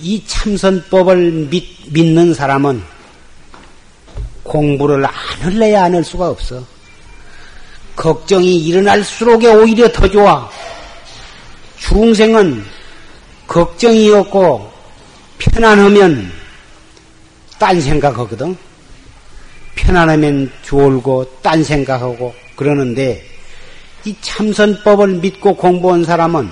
Speaker 1: 이 참선법을 믿, 믿는 사람은 공부를 안 할래야 안 할 수가 없어. 걱정이 일어날수록에 오히려 더 좋아. 중생은 걱정이 없고 편안하면 딴 생각하거든. 편안하면 졸고 딴 생각하고 그러는데 이 참선법을 믿고 공부한 사람은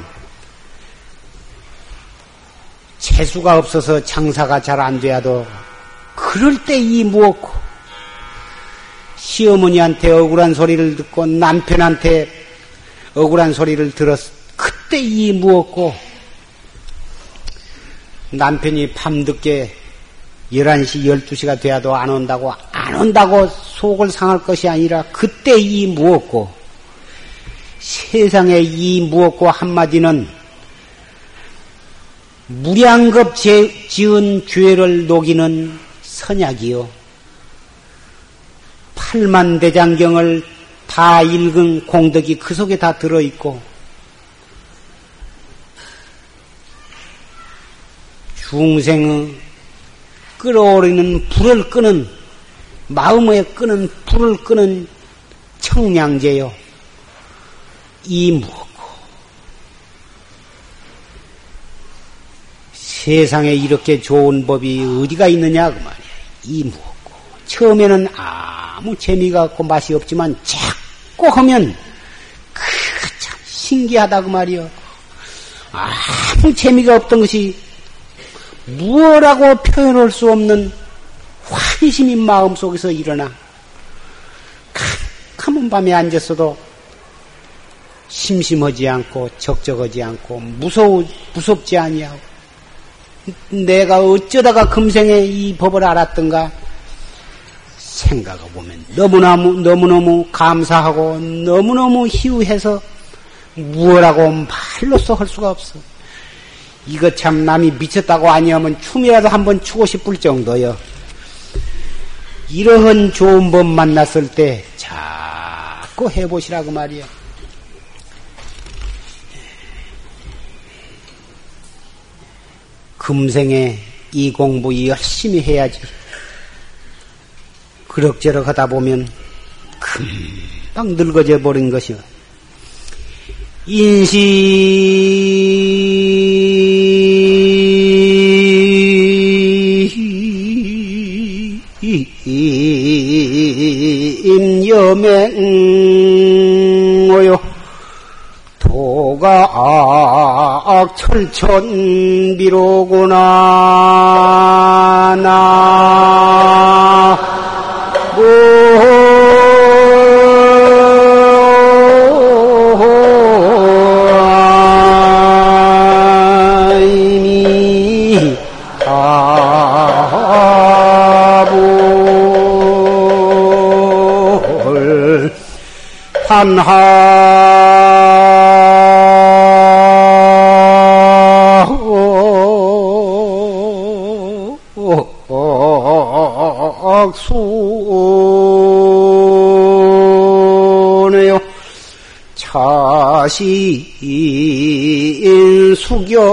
Speaker 1: 재수가 없어서 장사가 잘 안 돼도 그럴 때 이 무엇고 시어머니한테 억울한 소리를 듣고 남편한테 억울한 소리를 들었 그때 이 무엇고 남편이 밤늦게 11시, 12시가 돼도 안 온다고, 안 온다고 속을 상할 것이 아니라 그때 이 무엇고 세상에 이 무엇고 한마디는 무량겁 지은 죄를 녹이는 선약이요. 팔만 대장경을 다 읽은 공덕이 그 속에 다 들어있고, 중생의 끌어오르는 불을 끄는, 마음에 끄는 불을 끄는 청량제요. 이 무엇고 세상에 이렇게 좋은 법이 어디가 있느냐 그 말이야. 이 무엇고 처음에는 아 무 재미가 없고 맛이 없지만 자꾸 하면 그참 신기하다 그 말이야. 아무 재미가 없던 것이 무엇라고 표현할 수 없는 환심이 마음 속에서 일어나. 캄캄한 밤에 앉았어도 심심하지 않고 적적하지 않고 무서우 무섭지 아니하고 내가 어쩌다가 금생에 이 법을 알았던가 생각해 보면 너무너무 너무너무 감사하고 너무너무 희우해서 무엇라고 말로써 할 수가 없어. 이거 참 남이 미쳤다고 아니하면 춤이라도 한번 추고 싶을 정도요. 이러한 좋은 법 만났을 때 자꾸 해보시라고 말이야. 금생에 이 공부 열심히 해야지. 그럭저럭 하다 보면 금방 늙어져 버린 것이요. 인시 임여맹오요 도가 철천비로구나 나 한하 자신 수격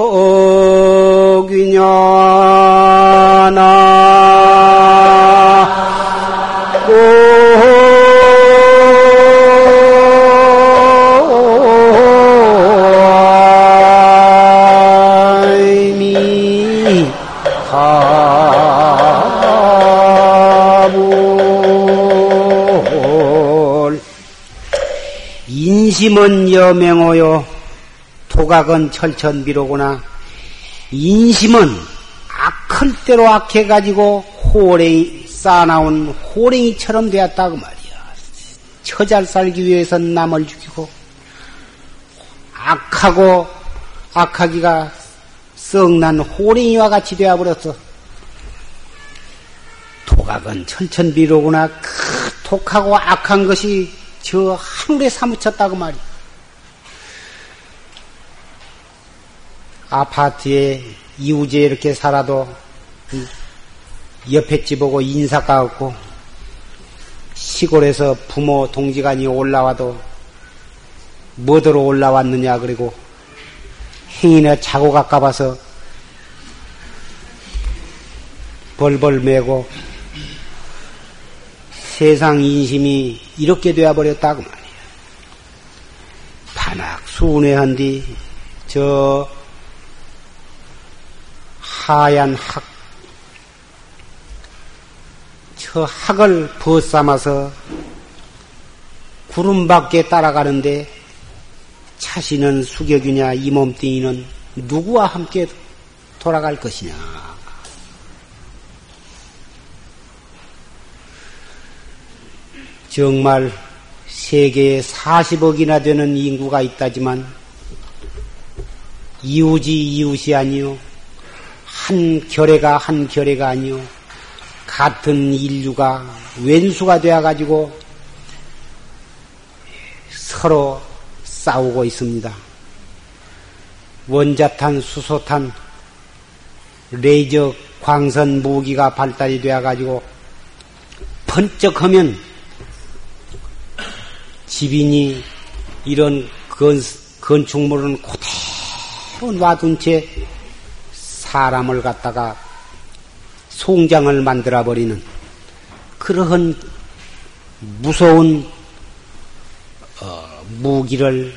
Speaker 1: 인심은 여맹호요. 도각은 철천비로구나. 인심은 악할 대로 악해가지고 호랭이 쌓아나온 호랭이처럼 되었다고 말이야. 처잘 살기 위해서 남을 죽이고 악하고 악하기가 썩난 호랭이와 같이 되어버렸어. 도각은 철천비로구나. 그 독하고 악한 것이 저 하늘에 사무쳤다고 말이야. 아파트에 이우제 이렇게 살아도 옆에 집 오고 인사가 없고 시골에서 부모 동지간이 올라와도 뭐더러 올라왔느냐 그리고 행인의 자고 가까봐서 벌벌 매고 세상 인심이 이렇게 되어버렸다고 말이야. 반학 순회한 뒤, 저, 하얀 학, 저 학을 벗삼아서 구름 밖에 따라가는데 자신은 수격이냐 이 몸뚱이는 누구와 함께 돌아갈 것이냐. 정말 세계에 40억이나 되는 인구가 있다지만 이웃이 이웃이 아니요. 한 결례가 한 결례가 아니요. 같은 인류가 왼수가 되어 가지고 서로 싸우고 있습니다. 원자탄, 수소탄, 레이저 광선 무기가 발달이 되어 가지고 번쩍하면 집인이 이런 건, 건축물은 그대로 놔둔 채 사람을 갖다가 송장을 만들어 버리는 그러한 무서운 어, 무기를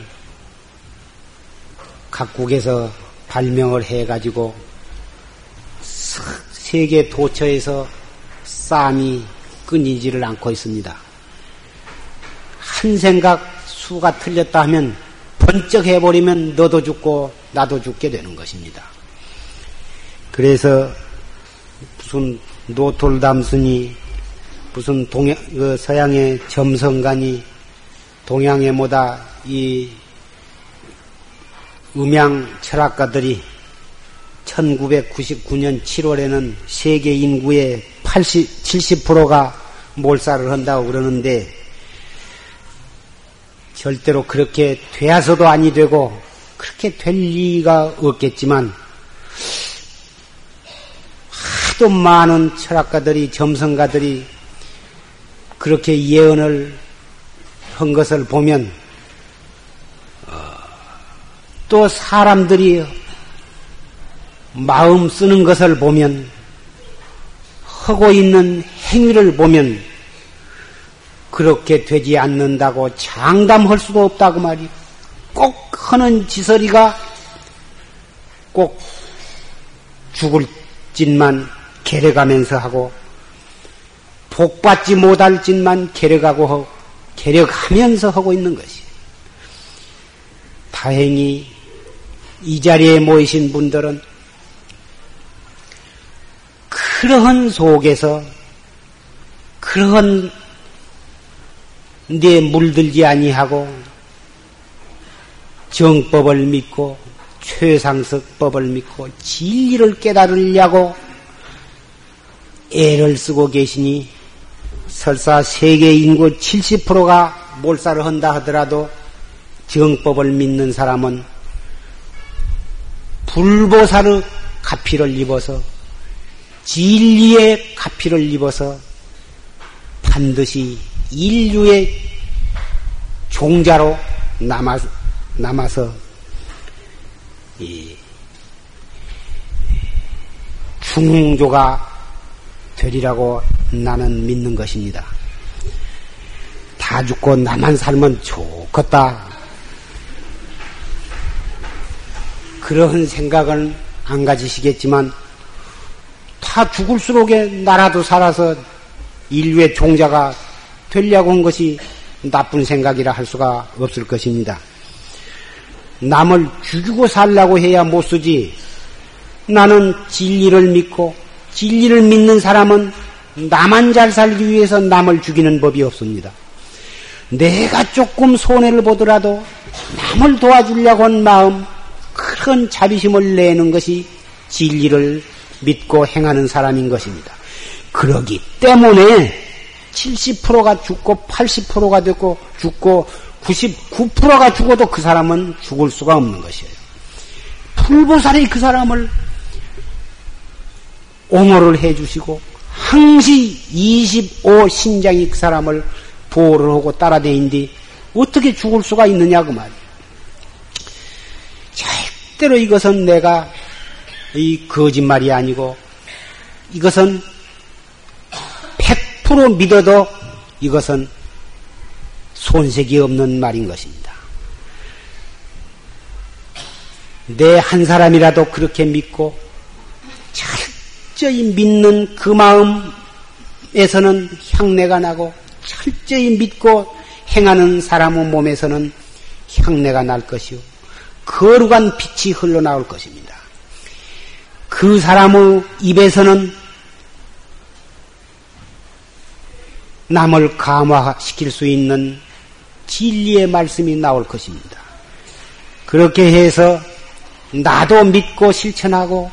Speaker 1: 각국에서 발명을 해가지고 세계 도처에서 싸움이 끊이지를 않고 있습니다. 큰 생각 수가 틀렸다 하면 번쩍 해버리면 너도 죽고 나도 죽게 되는 것입니다. 그래서 무슨 노톨담순이 무슨 동양, 그 서양의 점성관이 동양의 뭐다 이 음양 철학가들이 1999년 7월에는 세계 인구의 80, 70%가 몰살을 한다고 그러는데 절대로 그렇게 되어서도 아니 되고 그렇게 될 리가 없겠지만 하도 많은 철학가들이 점성가들이 그렇게 예언을 한 것을 보면 어, 또 사람들이 마음 쓰는 것을 보면 하고 있는 행위를 보면 그렇게 되지 않는다고 장담할 수도 없다고 말이요. 꼭 하는 지설이가 꼭 죽을 짓만 계려가면서 하고 복받지 못할 짓만 계려가고 하고 계려가면서 하고 있는 것이. 다행히 이 자리에 모이신 분들은 그러한 속에서 그러한 내 물들지 아니하고 정법을 믿고 최상석법을 믿고 진리를 깨달으려고 애를 쓰고 계시니 설사 세계 인구 70%가 몰살을 한다 하더라도 정법을 믿는 사람은 불보살의 가피를 입어서 진리의 가피를 입어서 반드시 인류의 종자로 남아, 남아서 이 중조가 되리라고 나는 믿는 것입니다. 다 죽고 나만 살면 좋겠다. 그런 생각은 안 가지시겠지만 다 죽을수록에 나라도 살아서 인류의 종자가 되려고 한 것이 나쁜 생각이라 할 수가 없을 것입니다. 남을 죽이고 살라고 해야 못 쓰지. 나는 진리를 믿고 진리를 믿는 사람은 나만 잘 살기 위해서 남을 죽이는 법이 없습니다. 내가 조금 손해를 보더라도 남을 도와주려고 한 마음, 큰 자비심을 내는 것이 진리를 믿고 행하는 사람인 것입니다. 그러기 때문에 70%가 죽고 80%가 됐고 죽고 99%가 죽어도 그 사람은 죽을 수가 없는 것이에요. 불보살이 그 사람을 옹호를 해주시고 항시 25 신장이 그 사람을 보호를 하고 따라다니는데 어떻게 죽을 수가 있느냐 그 말이에요. 절대로 이것은 내가 이 거짓말이 아니고 이것은 100% 믿어도 이것은 손색이 없는 말인 것입니다. 내 한 사람이라도 그렇게 믿고 철저히 믿는 그 마음에서는 향내가 나고 철저히 믿고 행하는 사람의 몸에서는 향내가 날 것이요. 거룩한 빛이 흘러나올 것입니다. 그 사람의 입에서는 남을 감화시킬 수 있는 진리의 말씀이 나올 것입니다. 그렇게 해서 나도 믿고 실천하고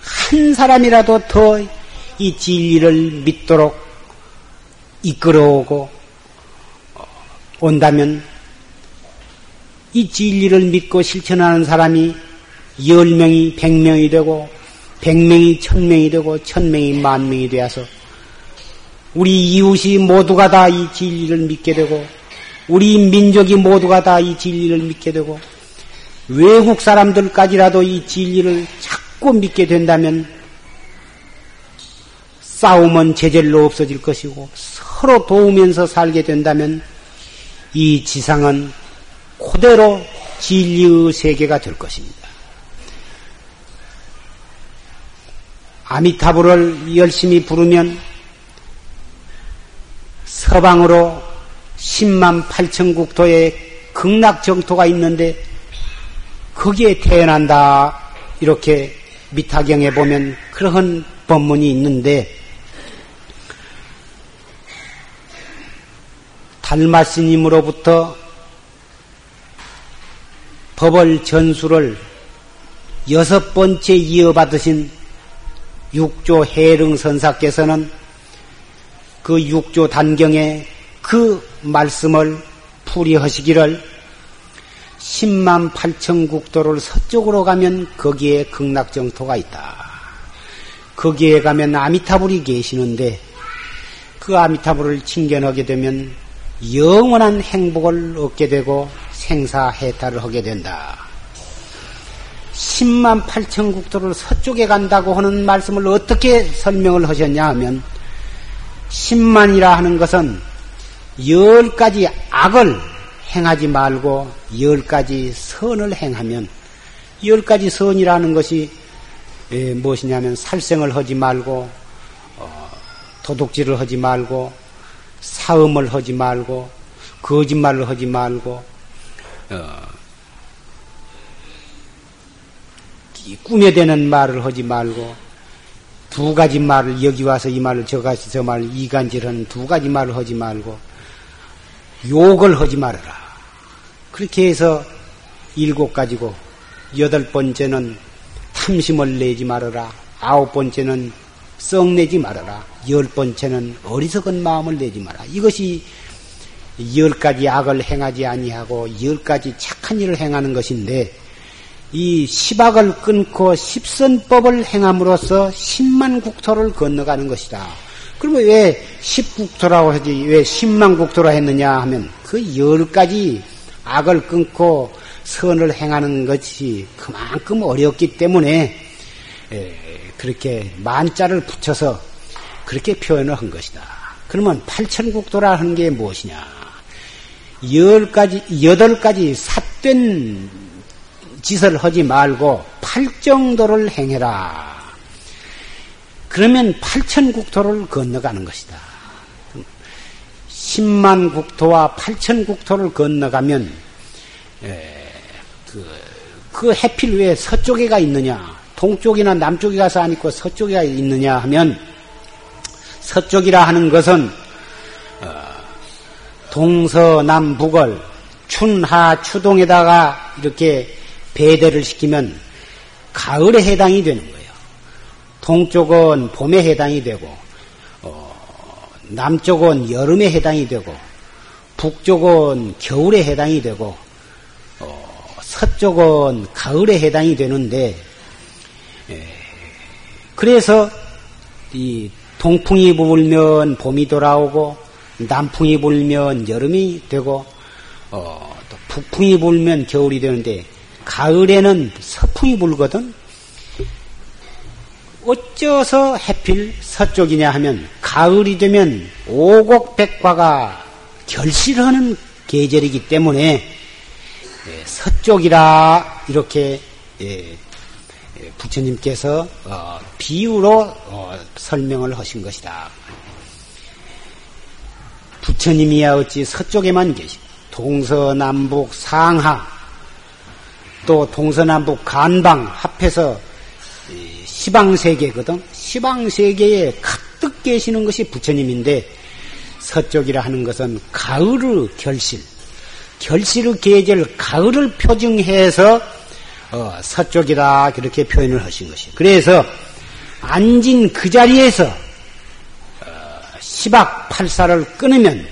Speaker 1: 한 사람이라도 더 이 진리를 믿도록 이끌어오고 온다면 이 진리를 믿고 실천하는 사람이 열 명이 백 명이 되고 백 명이 천 명이 되고 천 명이 만 명이 되어서 우리 이웃이 모두가 다 이 진리를 믿게 되고 우리 민족이 모두가 다 이 진리를 믿게 되고 외국 사람들까지라도 이 진리를 자꾸 믿게 된다면 싸움은 제절로 없어질 것이고 서로 도우면서 살게 된다면 이 지상은 그대로 진리의 세계가 될 것입니다. 아미타불을 열심히 부르면 서방으로 10만 8천 국토에 극락 정토가 있는데 거기에 태어난다. 이렇게 미타경에 보면 그러한 법문이 있는데 달마스님으로부터 법을 전수를 여섯 번째 이어받으신 육조 해릉 선사께서는 그 육조 단경에 그 말씀을 풀이하시기를 10만 8천 국도를 서쪽으로 가면 거기에 극락정토가 있다. 거기에 가면 아미타불이 계시는데 그 아미타불을 칭견하게 되면 영원한 행복을 얻게 되고 생사해탈을 하게 된다. 10만 8천 국도를 서쪽에 간다고 하는 말씀을 어떻게 설명을 하셨냐 하면 10만이라 하는 것은 열 가지 악을 행하지 말고 열 가지 선을 행하면 열 가지 선이라는 것이 무엇이냐면 살생을 하지 말고 어, 도둑질을 하지 말고 사음을 하지 말고 거짓말을 하지 말고 어, 꿈에 대는 말을 하지 말고 두 가지 말을 여기 와서 이 말을 저 가서 저 말을 이간질하는 두 가지 말을 하지 말고 욕을 하지 말아라. 그렇게 해서 일곱 가지고 여덟 번째는 탐심을 내지 말아라. 아홉 번째는 썩내지 말아라. 열 번째는 어리석은 마음을 내지 마라. 이것이 열 가지 악을 행하지 아니하고 열 가지 착한 일을 행하는 것인데 이 십악을 끊고 십선법을 행함으로써 십만 국토를 건너가는 것이다. 그러면 왜 십국토라고 하지 왜 십만 국토라 했느냐 하면 그 열 가지 악을 끊고 선을 행하는 것이 그만큼 어렵기 때문에 그렇게 만자를 붙여서 그렇게 표현을 한 것이다. 그러면 팔천국도라 하는 게 무엇이냐? 열 가지, 여덟 가지 삿된 짓을 하지 말고 팔정도를 행해라. 그러면 팔천국토를 건너가는 것이다. 십만 국토와 팔천 국토를 건너가면 그, 그 해필 왜 서쪽에가 있느냐? 동쪽이나 남쪽에 가서 안 있고 서쪽에가 있느냐 하면 서쪽이라 하는 것은 어, 동서남북을 춘하 추동에다가 이렇게 배대를 시키면 가을에 해당이 되는 거예요. 동쪽은 봄에 해당이 되고 어, 남쪽은 여름에 해당이 되고 북쪽은 겨울에 해당이 되고 어, 서쪽은 가을에 해당이 되는데 예, 그래서 이 동풍이 불면 봄이 돌아오고 남풍이 불면 여름이 되고 어, 또 북풍이 불면 겨울이 되는데 가을에는 서풍이 불거든. 어째서 해필 서쪽이냐 하면 가을이 되면 오곡백과가 결실하는 계절이기 때문에 예, 서쪽이라 이렇게 예, 부처님께서 어, 비유로 어, 설명을 하신 것이다. 부처님이야 어찌 서쪽에만 계시고 동서남북 상하 또 동서남북 간방 합해서 시방세계거든. 시방세계에 가득 계시는 것이 부처님인데 서쪽이라 하는 것은 가을의 결실, 결실의 계절 가을을 표징해서 어, 서쪽이다 그렇게 표현을 하신 것이. 그래서 앉은 그 자리에서 어, 시박 팔사를 끊으면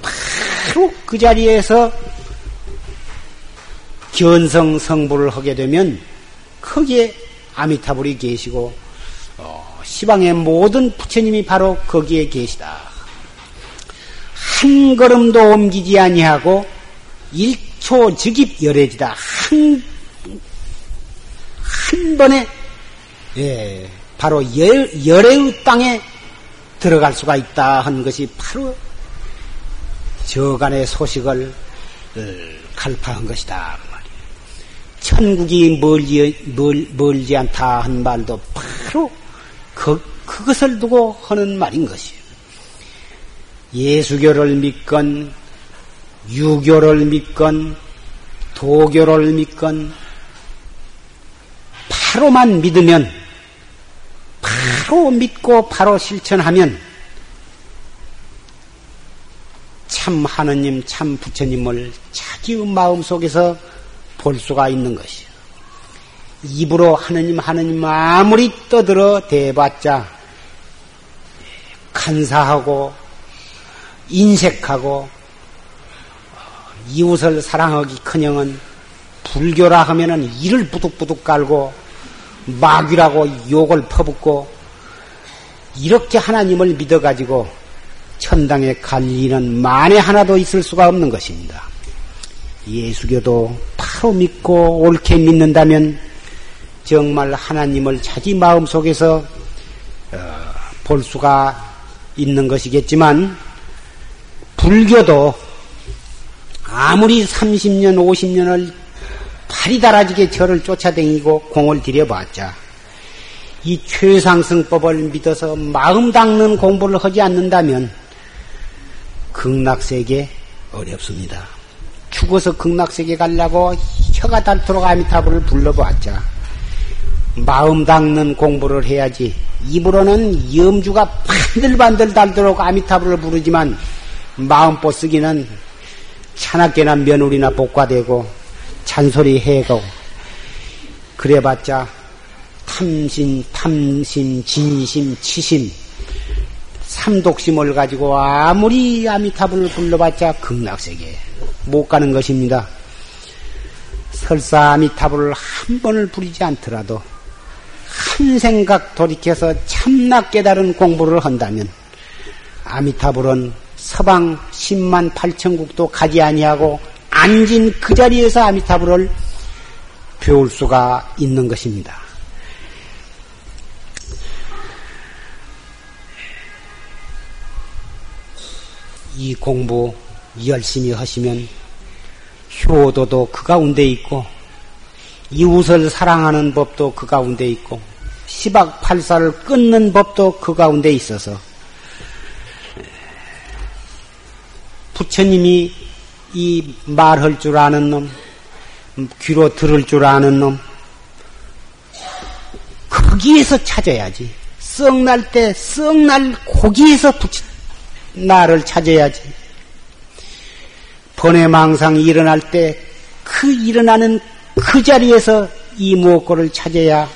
Speaker 1: 바로 그 자리에서 견성 성불을 하게 되면 거기에 아미타불이 계시고 어, 시방의 모든 부처님이 바로 거기에 계시다. 한 걸음도 옮기지 아니하고 일초 즉입 열애지다. 한 한 번에 예, 바로 열, 열의 땅에 들어갈 수가 있다 하는 것이 바로 저간의 소식을 어, 갈파한 것이다. 그 천국이 멀지, 멀, 멀지 않다 한 말도 바로 그, 그것을 두고 하는 말인 것이에요. 예수교를 믿건, 유교를 믿건, 도교를 믿건, 바로만 믿으면, 바로 믿고 바로 실천하면, 참 하느님, 참 부처님을 자기의 마음 속에서 볼 수가 있는 것이요. 입으로 하느님, 하느님 아무리 떠들어 대봤자, 간사하고, 인색하고, 이웃을 사랑하기 커녕은 불교라 하면은 이를 부득부득 깔고 마귀라고 욕을 퍼붓고 이렇게 하나님을 믿어가지고 천당에 갈 일은 만에 하나도 있을 수가 없는 것입니다. 예수교도 바로 믿고 옳게 믿는다면 정말 하나님을 자기 마음 속에서 어, 볼 수가 있는 것이겠지만 불교도 아무리 30년, 50년을 발이 달아지게 저를 쫓아다니고 공을 들여봤자 이 최상승법을 믿어서 마음 닦는 공부를 하지 않는다면 극락세계 어렵습니다. 죽어서 극락세계 가려고 혀가 닳도록 아미타불을 불러봤자 마음 닦는 공부를 해야지. 입으로는 염주가 반들반들 달도록 아미타불을 부르지만 마음 뽀쓰기는 차나깨나 며느리나 복과되고 잔소리 해고. 그래봤자 탐신, 탐심, 진심, 치심 삼독심을 가지고 아무리 아미타불을 불러봤자 극락세계에 못 가는 것입니다. 설사 아미타불을 한 번을 부리지 않더라도 한 생각 돌이켜서 참나 깨달은 공부를 한다면 아미타불은 서방 10만 8천 국도 가지 아니하고 앉은 그 자리에서 아미타불을 배울 수가 있는 것입니다. 이 공부 열심히 하시면 효도도 그 가운데 있고 이웃을 사랑하는 법도 그 가운데 있고 시박팔사를 끊는 법도 그 가운데 있어서 부처님이 이 말할 줄 아는 놈, 귀로 들을 줄 아는 놈, 거기에서 찾아야지. 썩 날 때, 썩날 거기에서 부처, 나를 찾아야지. 번외망상이 일어날 때 그 일어나는 그 자리에서 이 무엇고를 찾아야